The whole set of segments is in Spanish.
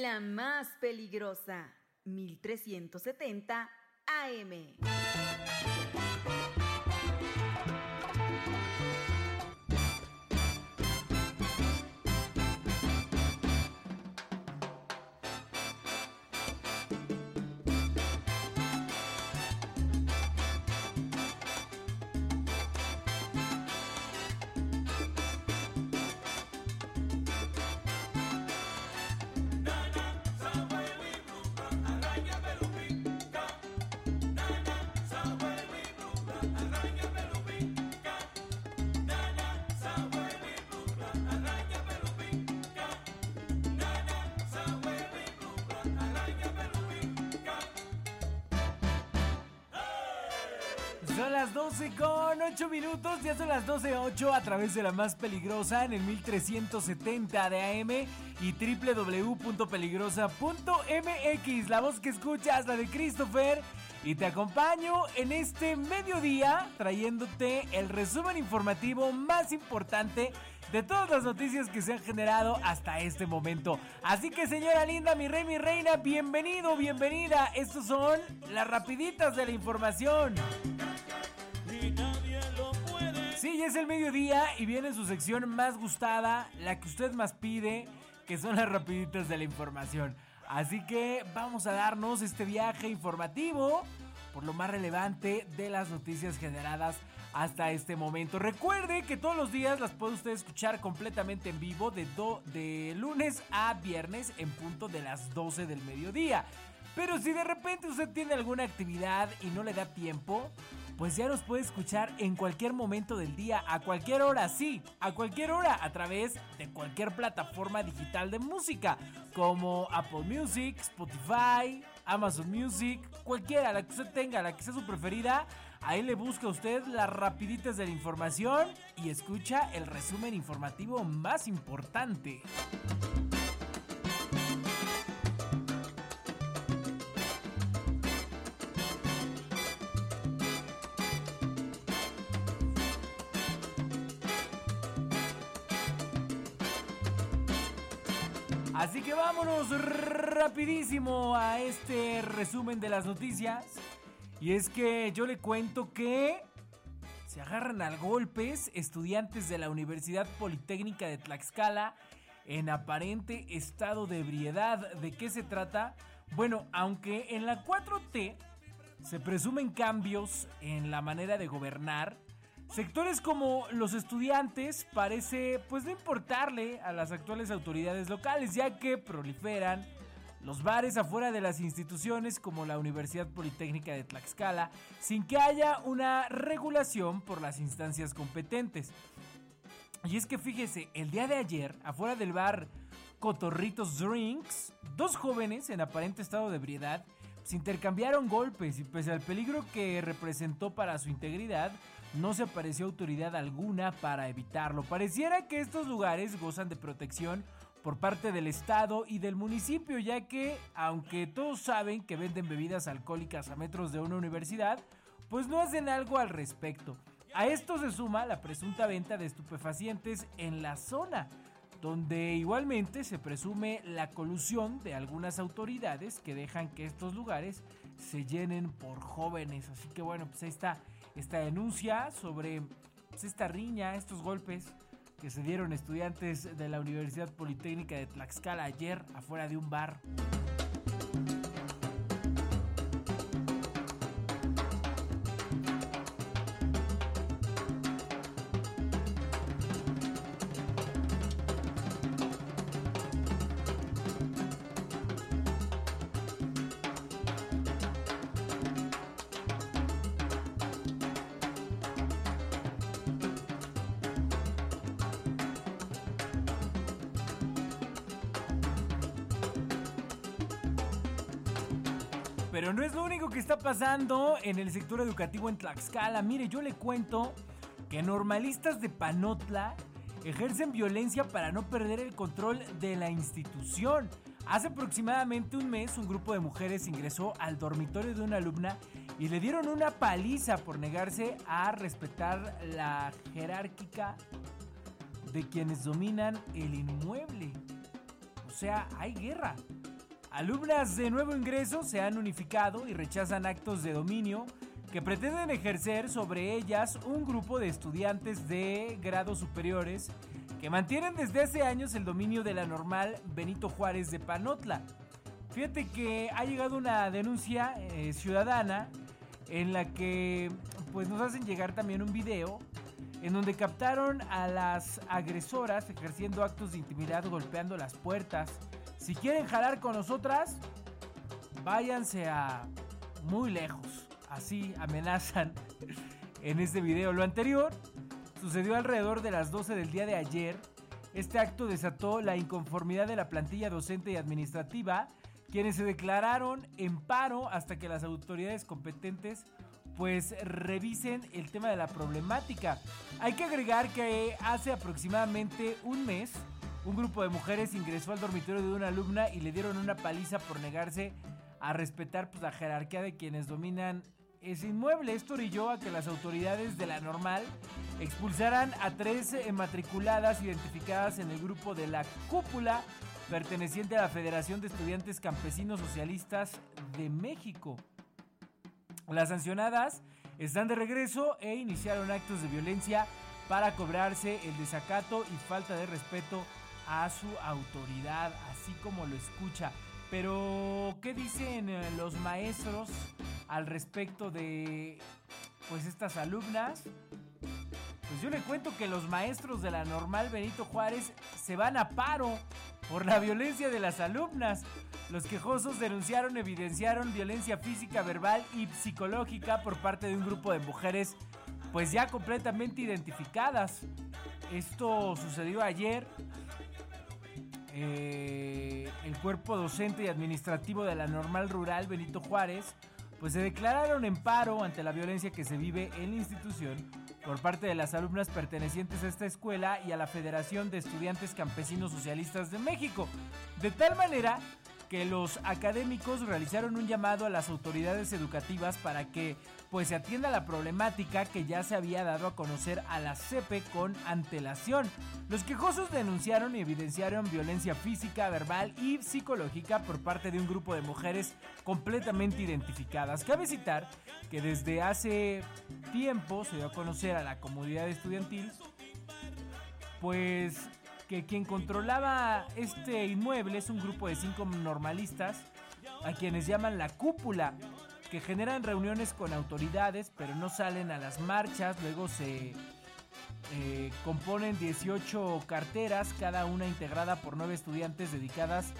La más peligrosa, 1370 AM. 8 minutos, ya son las 12.08 a través de la más peligrosa en el 1370 de AM y www.peligrosa.mx. La voz que escuchas, la de Christopher, y te acompaño en este mediodía trayéndote el resumen informativo más importante de todas las noticias que se han generado hasta este momento. Así que señora linda, mi rey, mi reina, bienvenido, bienvenida. Estos son las rapiditas de la información. Sí, ya es el mediodía y viene su sección más gustada, la que usted más pide, que son las rapiditas de la información. Así que vamos a darnos este viaje informativo por lo más relevante de las noticias generadas hasta este momento. Recuerde que todos los días las puede usted escuchar completamente en vivo de, de lunes a viernes en punto de las 12 del mediodía. Pero si de repente usted tiene alguna actividad y no le da tiempo, pues ya nos puede escuchar en cualquier momento del día, a cualquier hora, sí, a cualquier hora, a través de cualquier plataforma digital de música, como Apple Music, Spotify, Amazon Music, cualquiera, la que usted tenga, la que sea su preferida, ahí le busca usted las rapiditas de la información y escucha el resumen informativo más importante. Rapidísimo a este resumen de las noticias. Y es que yo le cuento que se agarran a golpes estudiantes de la Universidad Politécnica de Tlaxcala en aparente estado de ebriedad. ¿De qué se trata? Bueno, aunque en la 4T se presumen cambios en la manera de gobernar, Sectores como los estudiantes parece pues no importarle a las actuales autoridades locales ya que proliferan los bares afuera de las instituciones como la Universidad Politécnica de Tlaxcala sin que haya una regulación por las instancias competentes. Y es que fíjese, el día de ayer, afuera del bar Cotorritos Drinks, dos jóvenes en aparente estado de ebriedad se intercambiaron golpes y pese al peligro que representó para su integridad, no se apareció autoridad alguna para evitarlo. Pareciera que estos lugares gozan de protección por parte del Estado y del municipio, ya que, aunque todos saben que venden bebidas alcohólicas a metros de una universidad, pues no hacen algo al respecto. A esto se suma la presunta venta de estupefacientes en la zona, donde igualmente se presume la colusión de algunas autoridades que dejan que estos lugares se llenen por jóvenes. Así que bueno, pues ahí está esta denuncia sobre pues, esta riña, estos golpes que se dieron estudiantes de la Universidad Politécnica de Tlaxcala ayer afuera de un bar. Pero no es lo único que está pasando en el sector educativo en Tlaxcala. Mire, yo le cuento que normalistas de Panotla ejercen violencia para no perder el control de la institución. Hace aproximadamente un mes un grupo de mujeres ingresó al dormitorio de una alumna y le dieron una paliza por negarse a respetar la jerárquica de quienes dominan el inmueble. O sea, hay guerra. Alumnas de nuevo ingreso se han unificado y rechazan actos de dominio que pretenden ejercer sobre ellas un grupo de estudiantes de grados superiores que mantienen desde hace años el dominio de la normal Benito Juárez de Panotla. Fíjate que ha llegado una denuncia eh, ciudadana en la que pues nos hacen llegar también un video en donde captaron a las agresoras ejerciendo actos de intimidad golpeando las puertas si quieren jalar con nosotras, váyanse a muy lejos. Así amenazan en este video. Lo anterior sucedió alrededor de las 12 del día de ayer. Este acto desató la inconformidad de la plantilla docente y administrativa, quienes se declararon en paro hasta que las autoridades competentes pues revisen el tema de la problemática. Hay que agregar que hace aproximadamente un mes un grupo de mujeres ingresó al dormitorio de una alumna y le dieron una paliza por negarse a respetar pues, la jerarquía de quienes dominan ese inmueble. Esto orilló a que las autoridades de la normal expulsaran a tres matriculadas identificadas en el grupo de la cúpula perteneciente a la Federación de Estudiantes Campesinos Socialistas de México. Las sancionadas están de regreso e iniciaron actos de violencia para cobrarse el desacato y falta de respeto a su autoridad, así como lo escucha. Pero, ¿qué dicen eh, los maestros al respecto de pues estas alumnas? Pues yo le cuento que los maestros de la normal Benito Juárez se van a paro por la violencia de las alumnas. Los quejosos denunciaron, evidenciaron violencia física, verbal y psicológica por parte de un grupo de mujeres pues ya completamente identificadas. Esto sucedió ayer eh, el cuerpo docente y administrativo de la normal rural Benito Juárez, pues se declararon en paro ante la violencia que se vive en la institución por parte de las alumnas pertenecientes a esta escuela y a la Federación de Estudiantes Campesinos Socialistas de México. De tal manera que los académicos realizaron un llamado a las autoridades educativas para que pues se atienda la problemática que ya se había dado a conocer a la CEPE con antelación. Los quejosos denunciaron y evidenciaron violencia física, verbal y psicológica por parte de un grupo de mujeres completamente identificadas. Cabe citar que desde hace tiempo se dio a conocer a la comunidad estudiantil pues que quien controlaba este inmueble es un grupo de cinco normalistas a quienes llaman la cúpula, que generan reuniones con autoridades, pero no salen a las marchas, luego se eh, componen 18 carteras, cada una integrada por nueve estudiantes dedicadas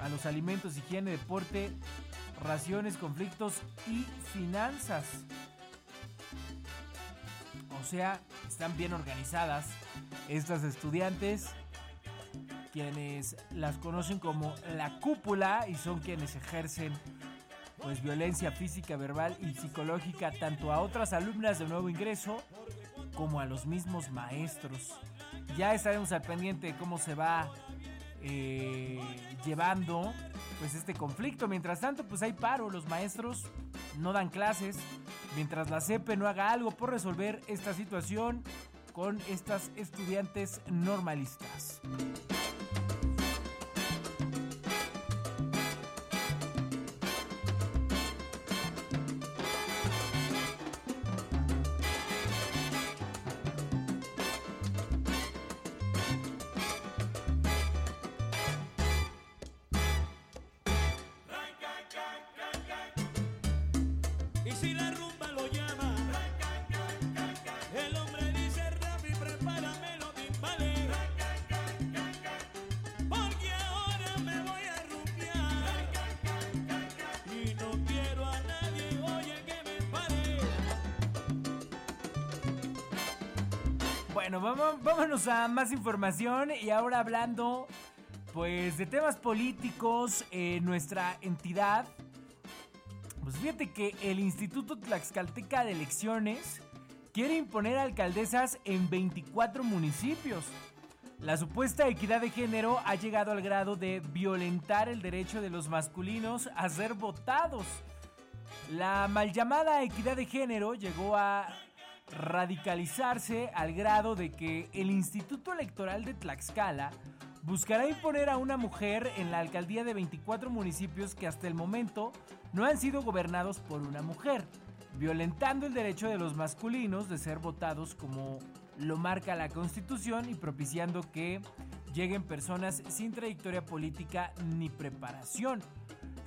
a los alimentos, higiene, deporte, raciones, conflictos y finanzas. O sea, están bien organizadas estas estudiantes quienes las conocen como la cúpula y son quienes ejercen pues violencia física, verbal y psicológica tanto a otras alumnas de nuevo ingreso como a los mismos maestros. Ya estaremos al pendiente de cómo se va eh, llevando pues este conflicto. Mientras tanto, pues hay paro, los maestros no dan clases, mientras la CEPE no haga algo por resolver esta situación con estas estudiantes normalistas. Más información y ahora hablando pues de temas políticos en nuestra entidad. Pues fíjate que el Instituto Tlaxcalteca de Elecciones quiere imponer alcaldesas en 24 municipios. La supuesta equidad de género ha llegado al grado de violentar el derecho de los masculinos a ser votados. La mal llamada equidad de género llegó a radicalizarse al grado de que el Instituto Electoral de Tlaxcala buscará imponer a una mujer en la alcaldía de 24 municipios que hasta el momento no han sido gobernados por una mujer, violentando el derecho de los masculinos de ser votados como lo marca la Constitución y propiciando que lleguen personas sin trayectoria política ni preparación.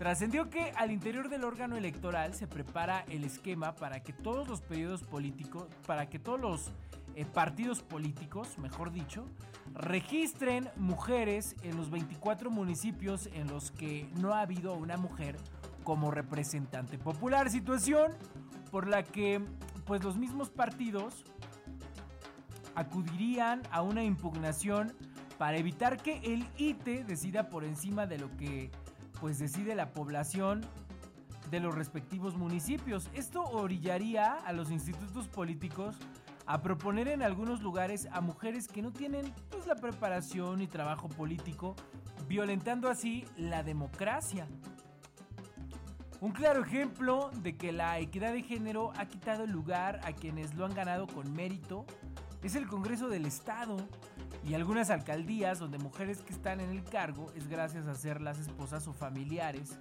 Trascendió que al interior del órgano electoral se prepara el esquema para que todos los periodos políticos, para que todos los eh, partidos políticos, mejor dicho, registren mujeres en los 24 municipios en los que no ha habido una mujer como representante popular. Situación por la que pues los mismos partidos acudirían a una impugnación para evitar que el ITE decida por encima de lo que pues decide la población de los respectivos municipios. Esto orillaría a los institutos políticos a proponer en algunos lugares a mujeres que no tienen pues, la preparación y trabajo político, violentando así la democracia. Un claro ejemplo de que la equidad de género ha quitado el lugar a quienes lo han ganado con mérito es el Congreso del Estado y algunas alcaldías donde mujeres que están en el cargo es gracias a ser las esposas o familiares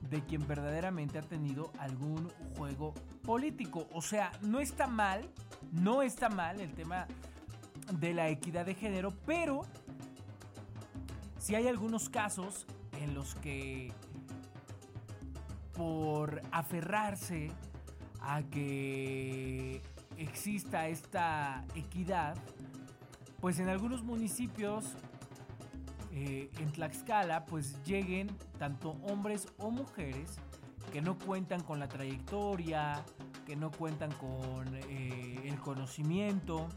de quien verdaderamente ha tenido algún juego político. O sea, no está mal, no está mal el tema de la equidad de género, pero si hay algunos casos en los que por aferrarse a que exista esta equidad, pues en algunos municipios eh, en Tlaxcala pues lleguen tanto hombres o mujeres que no cuentan con la trayectoria, que no cuentan con eh, el conocimiento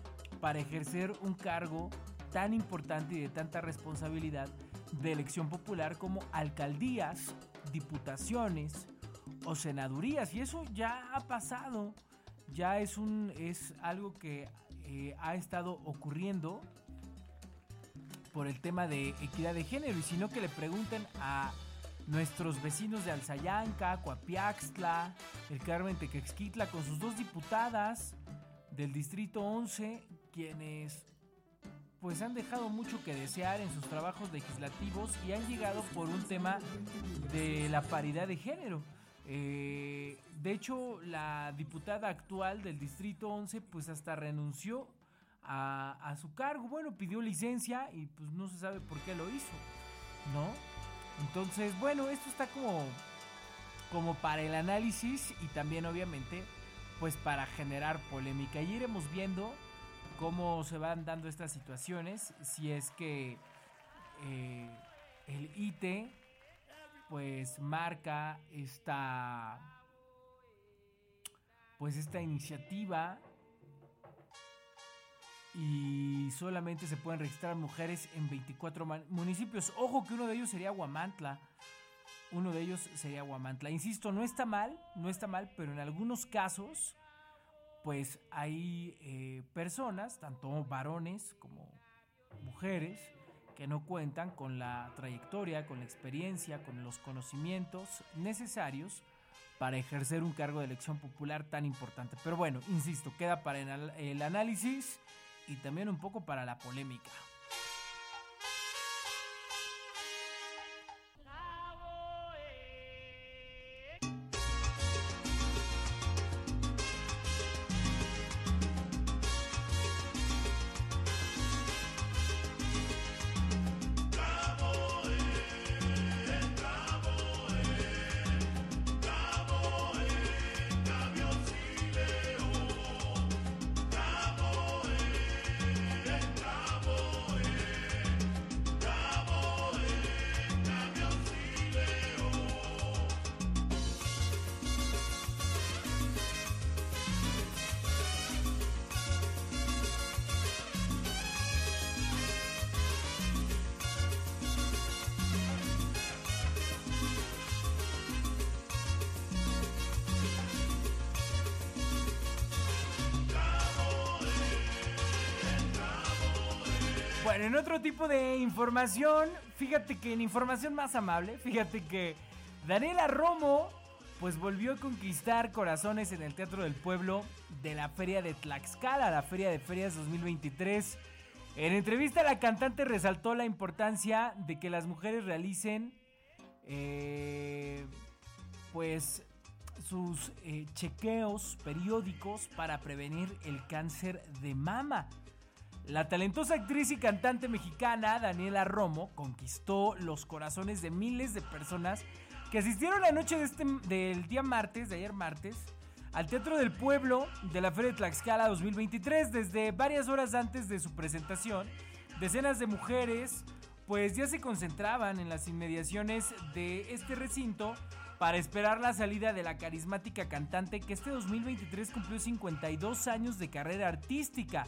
para ejercer un cargo tan importante y de tanta responsabilidad de elección popular como alcaldías, diputaciones o senadurías. Y eso ya ha pasado, ya es, un, es algo que eh, ha estado ocurriendo por el tema de equidad de género y sino que le pregunten a nuestros vecinos de Alzayanca, Coapiaxtla, el Carmen Tequexquitla con sus dos diputadas del distrito 11 quienes pues han dejado mucho que desear en sus trabajos legislativos y han llegado por un tema de la paridad de género. Eh, de hecho, la diputada actual del Distrito 11 pues hasta renunció a, su cargo. Bueno, pidió licencia y pues no se sabe por qué lo hizo, ¿no? Entonces, bueno, esto está como, como para el análisis y también obviamente pues para generar polémica. Y iremos viendo cómo se van dando estas situaciones, si es que eh, el IT pues marca esta pues esta iniciativa y solamente se pueden registrar mujeres en 24 municipios. Ojo que uno de ellos sería Huamantla. Uno de ellos sería Huamantla. Insisto, no está mal, no está mal, pero en algunos casos, pues hay eh, personas, tanto varones como mujeres, que no cuentan con la trayectoria, con la experiencia, con los conocimientos necesarios para ejercer un cargo de elección popular tan importante. Pero bueno, insisto, queda para el análisis y también un poco para la polémica. Bueno, en otro tipo de información, fíjate que en información más amable, fíjate que Daniela Romo pues volvió a conquistar corazones en el Teatro del Pueblo de la Feria de Tlaxcala, la Feria de Ferias 2023. En entrevista la cantante resaltó la importancia de que las mujeres realicen eh, pues sus eh, chequeos periódicos para prevenir el cáncer de mama. La talentosa actriz y cantante mexicana Daniela Romo conquistó los corazones de miles de personas que asistieron la noche de este, del día martes, de ayer martes, al Teatro del Pueblo de la Feria de Tlaxcala 2023. Desde varias horas antes de su presentación, decenas de mujeres pues ya se concentraban en las inmediaciones de este recinto para esperar la salida de la carismática cantante que este 2023 cumplió 52 años de carrera artística.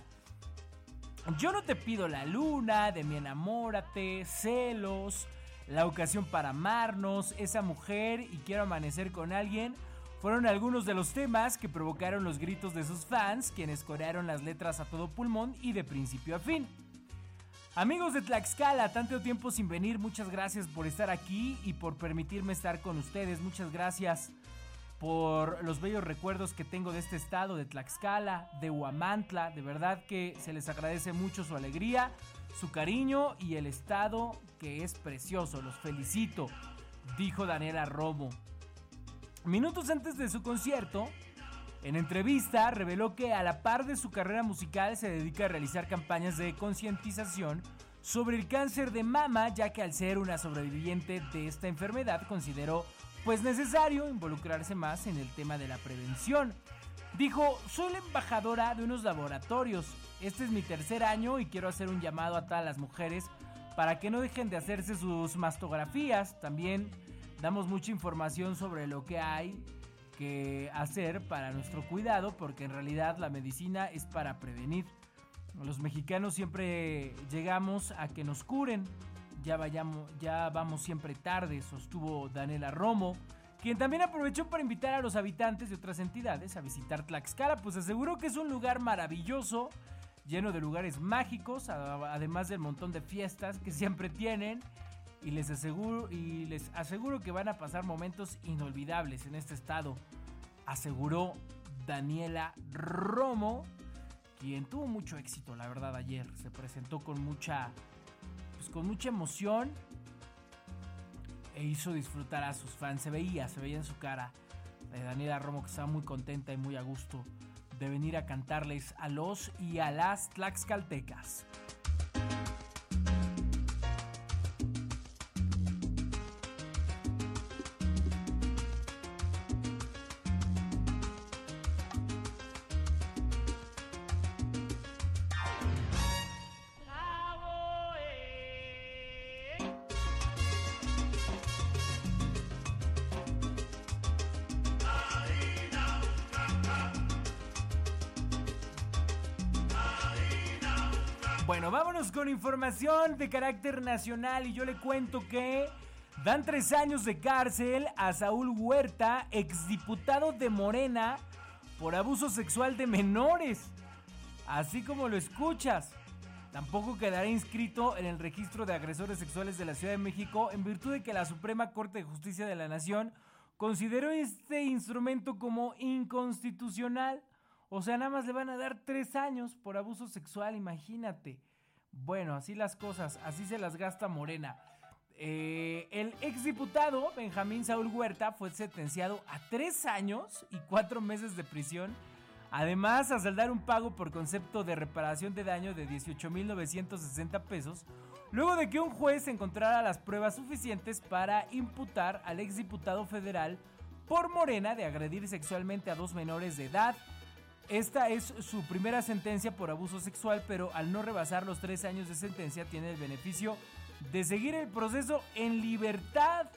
Yo no te pido la luna, de mi enamórate, celos, la ocasión para amarnos, esa mujer y quiero amanecer con alguien. Fueron algunos de los temas que provocaron los gritos de sus fans, quienes corearon las letras a todo pulmón y de principio a fin. Amigos de Tlaxcala, tanto tiempo sin venir, muchas gracias por estar aquí y por permitirme estar con ustedes. Muchas gracias por los bellos recuerdos que tengo de este estado, de Tlaxcala, de Huamantla. De verdad que se les agradece mucho su alegría, su cariño y el estado que es precioso. Los felicito, dijo Daniela Romo. Minutos antes de su concierto, en entrevista reveló que a la par de su carrera musical se dedica a realizar campañas de concientización sobre el cáncer de mama, ya que al ser una sobreviviente de esta enfermedad consideró pues necesario involucrarse más en el tema de la prevención. Dijo, soy la embajadora de unos laboratorios, este es mi tercer año y quiero hacer un llamado a todas las mujeres para que no dejen de hacerse sus mastografías, también damos mucha información sobre lo que hay hacer para nuestro cuidado, porque en realidad la medicina es para prevenir. Los mexicanos siempre llegamos a que nos curen. Ya, vayamos, ya vamos siempre tarde, sostuvo Daniela Romo, quien también aprovechó para invitar a los habitantes de otras entidades a visitar Tlaxcala, pues aseguró que es un lugar maravilloso, lleno de lugares mágicos, además del montón de fiestas que siempre tienen. Y les y les aseguro que van a pasar momentos inolvidables en este estado aseguró Daniela Romo, quien tuvo mucho éxito, la verdad, ayer. Se presentó con mucha, pues, con mucha emoción e hizo disfrutar a sus fans. Se veía, se veía en su cara de Daniela Romo que estaba muy contenta y muy a gusto de venir a cantarles a los y a las Tlaxcaltecas. Bueno, vámonos con información de carácter nacional y yo le cuento que dan tres años de cárcel a Saúl Huerta, exdiputado de Morena, por abuso sexual de menores. Así como lo escuchas. Tampoco quedará inscrito en el registro de agresores sexuales de la Ciudad de México en virtud de que la Suprema Corte de Justicia de la Nación consideró este instrumento como inconstitucional. O sea, nada más le van a dar tres años por abuso sexual, imagínate. Bueno, así las cosas, así se las gasta Morena. Eh, el exdiputado Benjamín Saúl Huerta fue sentenciado a tres años y cuatro meses de prisión. Además, a saldar un pago por concepto de reparación de daño de 18.960 pesos, luego de que un juez encontrara las pruebas suficientes para imputar al exdiputado federal por Morena de agredir sexualmente a dos menores de edad esta es su primera sentencia por abuso sexual, pero al no rebasar los tres años de sentencia tiene el beneficio de seguir el proceso en libertad.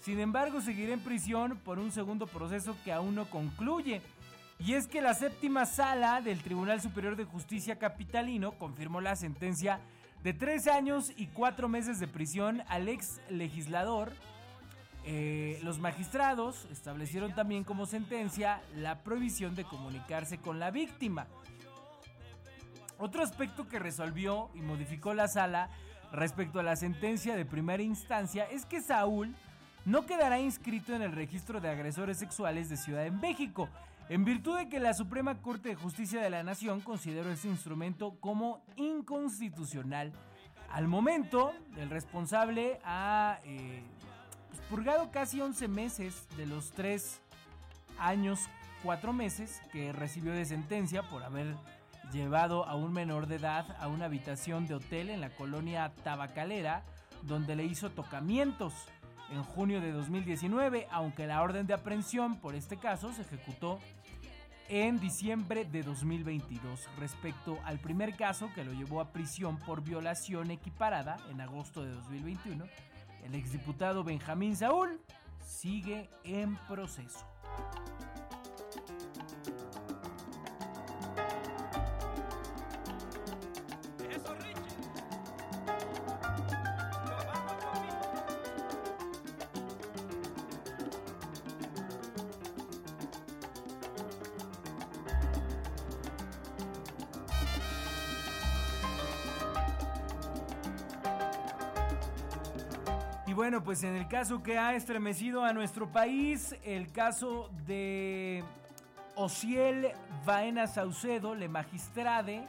Sin embargo, seguirá en prisión por un segundo proceso que aún no concluye. Y es que la séptima sala del Tribunal Superior de Justicia Capitalino confirmó la sentencia de tres años y cuatro meses de prisión al ex legislador eh, los magistrados establecieron también como sentencia la prohibición de comunicarse con la víctima. Otro aspecto que resolvió y modificó la sala respecto a la sentencia de primera instancia es que Saúl no quedará inscrito en el registro de agresores sexuales de Ciudad de México. en virtud de que la Suprema Corte de Justicia de la Nación consideró este instrumento como inconstitucional. Al momento, el responsable ha eh, purgado casi 11 meses de los 3 años, 4 meses que recibió de sentencia por haber llevado a un menor de edad a una habitación de hotel en la colonia Tabacalera, donde le hizo tocamientos en junio de 2019, aunque la orden de aprehensión por este caso se ejecutó en diciembre de 2022 respecto al primer caso que lo llevó a prisión por violación equiparada en agosto de 2021. El exdiputado Benjamín Saúl sigue en proceso. Y bueno, pues en el caso que ha estremecido a nuestro país, el caso de Ociel Baena Saucedo, le magistrade,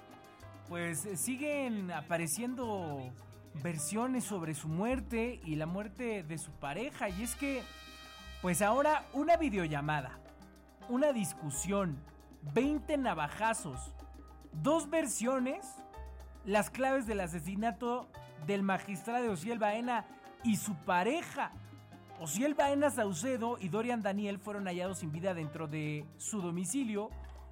pues siguen apareciendo versiones sobre su muerte y la muerte de su pareja. Y es que, pues ahora una videollamada, una discusión, 20 navajazos, dos versiones, las claves del asesinato del magistrado Ociel Baena y su pareja. Ociel Baena Saucedo y Dorian Daniel fueron hallados sin vida dentro de su domicilio,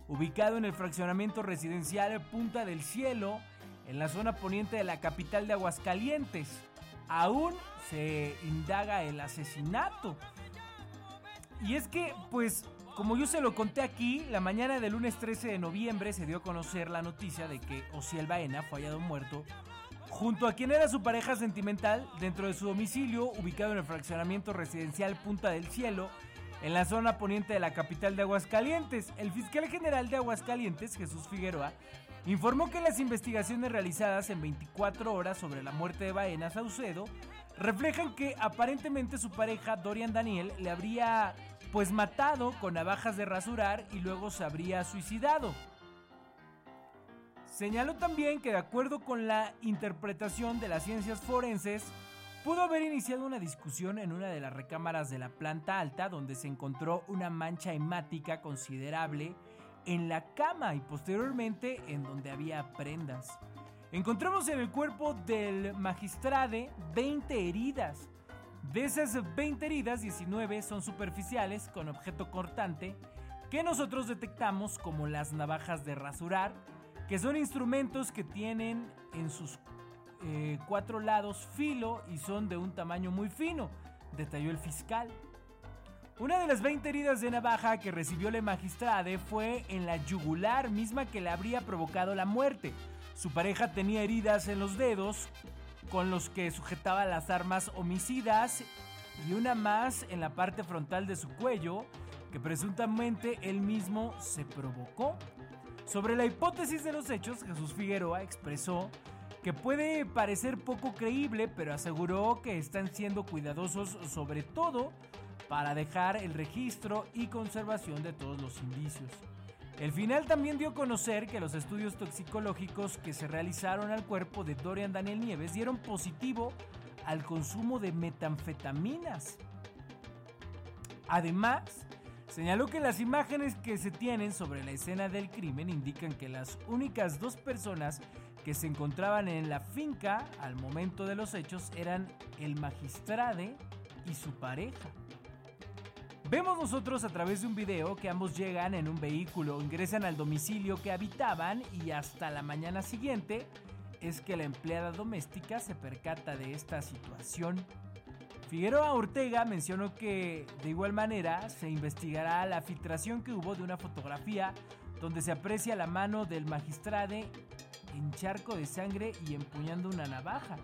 ubicado en el fraccionamiento residencial Punta del Cielo, en la zona poniente de la capital de Aguascalientes. Aún se indaga el asesinato. Y es que, pues, como yo se lo conté aquí, la mañana del lunes 13 de noviembre se dio a conocer la noticia de que Ociel Baena fue hallado muerto junto a quien era su pareja sentimental dentro de su domicilio ubicado en el fraccionamiento residencial Punta del Cielo, en la zona poniente de la capital de Aguascalientes. El fiscal general de Aguascalientes, Jesús Figueroa, informó que las investigaciones realizadas en 24 horas sobre la muerte de Baena Saucedo reflejan que aparentemente su pareja Dorian Daniel le habría pues matado con navajas de rasurar y luego se habría suicidado. Señaló también que de acuerdo con la interpretación de las ciencias forenses, pudo haber iniciado una discusión en una de las recámaras de la planta alta donde se encontró una mancha hemática considerable en la cama y posteriormente en donde había prendas. Encontramos en el cuerpo del magistrade 20 heridas. De esas 20 heridas, 19 son superficiales con objeto cortante que nosotros detectamos como las navajas de rasurar que son instrumentos que tienen en sus eh, cuatro lados filo y son de un tamaño muy fino, detalló el fiscal. Una de las 20 heridas de navaja que recibió la magistrade fue en la yugular misma que le habría provocado la muerte. Su pareja tenía heridas en los dedos con los que sujetaba las armas homicidas y una más en la parte frontal de su cuello que presuntamente él mismo se provocó. Sobre la hipótesis de los hechos, Jesús Figueroa expresó que puede parecer poco creíble, pero aseguró que están siendo cuidadosos sobre todo para dejar el registro y conservación de todos los indicios. El final también dio a conocer que los estudios toxicológicos que se realizaron al cuerpo de Dorian Daniel Nieves dieron positivo al consumo de metanfetaminas. Además, Señaló que las imágenes que se tienen sobre la escena del crimen indican que las únicas dos personas que se encontraban en la finca al momento de los hechos eran el magistrade y su pareja. Vemos nosotros a través de un video que ambos llegan en un vehículo, ingresan al domicilio que habitaban y hasta la mañana siguiente es que la empleada doméstica se percata de esta situación Figueroa Ortega mencionó que de igual manera se investigará la filtración que hubo de una fotografía donde se aprecia la mano del magistrade en charco de sangre y empuñando una navaja.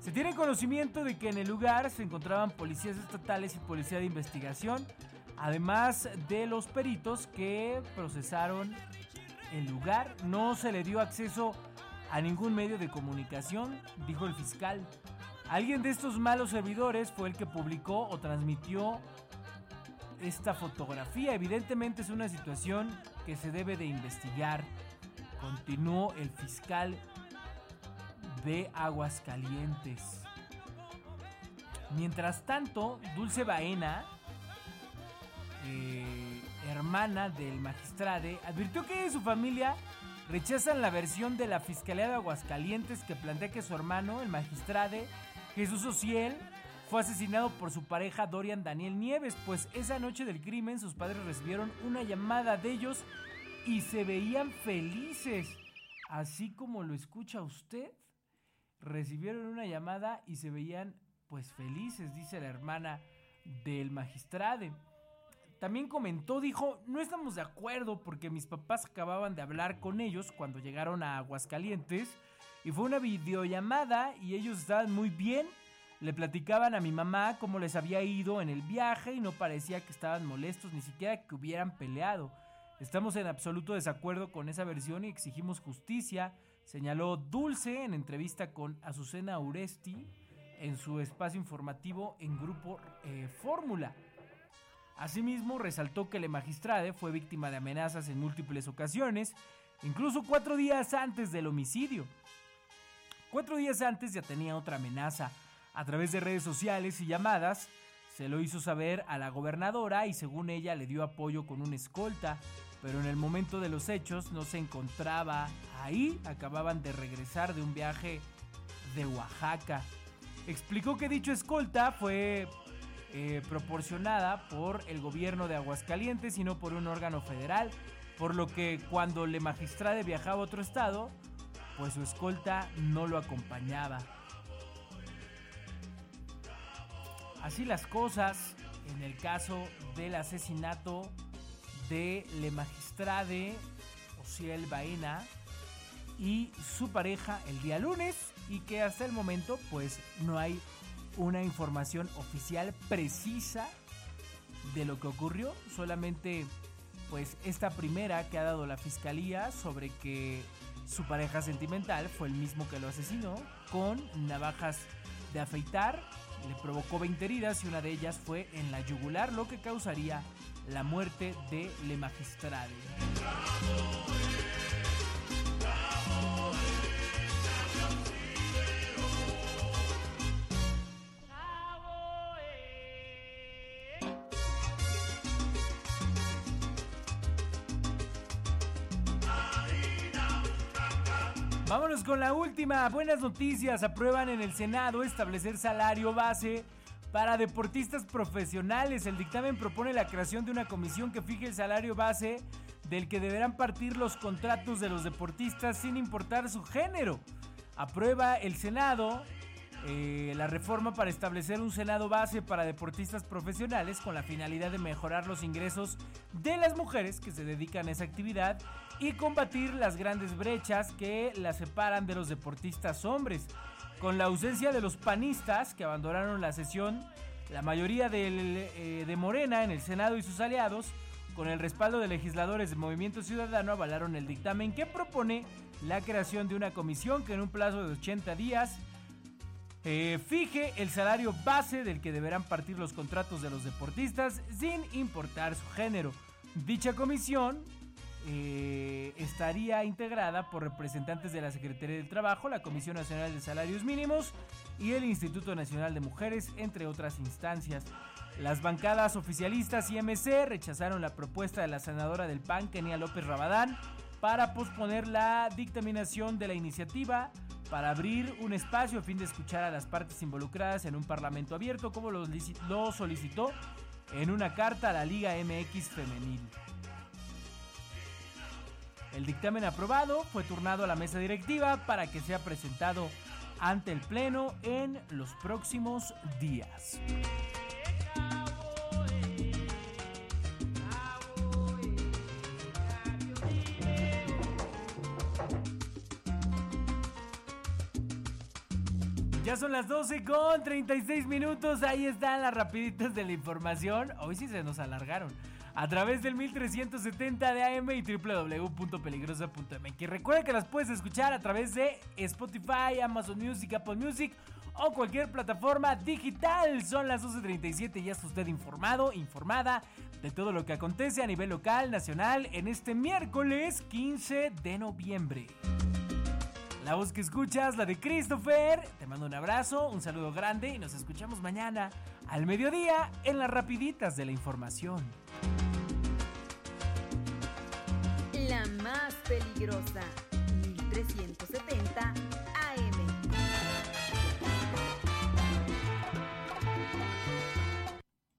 Se tiene conocimiento de que en el lugar se encontraban policías estatales y policía de investigación, además de los peritos que procesaron el lugar. No se le dio acceso a ningún medio de comunicación, dijo el fiscal. Alguien de estos malos servidores fue el que publicó o transmitió esta fotografía. Evidentemente es una situación que se debe de investigar. Continuó el fiscal de Aguascalientes. Mientras tanto, Dulce Baena, eh, hermana del magistrade, advirtió que su familia rechazan la versión de la Fiscalía de Aguascalientes que plantea que su hermano, el magistrade Jesús Ociel, fue asesinado por su pareja Dorian Daniel Nieves, pues esa noche del crimen sus padres recibieron una llamada de ellos y se veían felices, así como lo escucha usted. Recibieron una llamada y se veían pues felices, dice la hermana del magistrade. También comentó, dijo, no estamos de acuerdo porque mis papás acababan de hablar con ellos cuando llegaron a Aguascalientes y fue una videollamada y ellos estaban muy bien le platicaban a mi mamá cómo les había ido en el viaje y no parecía que estaban molestos, ni siquiera que hubieran peleado. Estamos en absoluto desacuerdo con esa versión y exigimos justicia, señaló Dulce en entrevista con Azucena Uresti en su espacio informativo en Grupo eh, Fórmula. Asimismo, resaltó que la magistrade fue víctima de amenazas en múltiples ocasiones, incluso cuatro días antes del homicidio. Cuatro días antes ya tenía otra amenaza. A través de redes sociales y llamadas, se lo hizo saber a la gobernadora y según ella le dio apoyo con una escolta, pero en el momento de los hechos no se encontraba. Ahí, acababan de regresar de un viaje de Oaxaca. Explicó que dicho escolta fue eh, proporcionada por el gobierno de Aguascalientes y no por un órgano federal, por lo que cuando le magistrade viajaba a otro estado, pues su escolta no lo acompañaba. Así las cosas en el caso del asesinato de Le Magistrade Ociel Baena y su pareja el día lunes y que hasta el momento pues no hay una información oficial precisa de lo que ocurrió, solamente pues esta primera que ha dado la fiscalía sobre que su pareja sentimental fue el mismo que lo asesinó con navajas de afeitar le provocó 20 heridas y una de ellas fue en la yugular, lo que causaría la muerte de Le Magistrade. Vámonos con la última. Buenas noticias. Aprueban en el Senado establecer salario base para deportistas profesionales. El dictamen propone la creación de una comisión que fije el salario base del que deberán partir los contratos de los deportistas sin importar su género. Aprueba el Senado eh, la reforma para establecer un Senado base para deportistas profesionales con la finalidad de mejorar los ingresos de las mujeres que se dedican a esa actividad y combatir las grandes brechas que las separan de los deportistas hombres. Con la ausencia de los panistas que abandonaron la sesión, la mayoría eh, de Morena en el Senado y sus aliados, con el respaldo de legisladores del Movimiento Ciudadano, avalaron el dictamen que propone la creación de una comisión que en un plazo de 80 días eh, fije el salario base del que deberán partir los contratos de los deportistas sin importar su género. Dicha comisión eh, estaría integrada por representantes de la Secretaría del Trabajo, la Comisión Nacional de Salarios Mínimos y el Instituto Nacional de Mujeres, entre otras instancias. Las bancadas oficialistas y MC rechazaron la propuesta de la senadora del PAN, Kenia López Rabadán, para posponer la dictaminación de la iniciativa para abrir un espacio a fin de escuchar a las partes involucradas en un parlamento abierto, como lo, solicitó en una carta a la Liga MX Femenil. El dictamen aprobado fue turnado a la mesa directiva para que sea presentado ante el Pleno en los próximos días. Ya son las 12 con 36 minutos. Ahí están las rapiditas de la información. Hoy sí se nos alargaron a través del 1370 de AM y www.peligrosa.mx. Recuerda que las puedes escuchar a través de Spotify, Amazon Music, Apple Music o cualquier plataforma digital. Son las 12.37 y ya está usted informado, informada de todo lo que acontece a nivel local, nacional en este miércoles 15 de noviembre. La voz que escuchas, la de Christopher. Te mando un abrazo, un saludo grande y nos escuchamos mañana al mediodía en las rapiditas de la información. La más peligrosa, 1370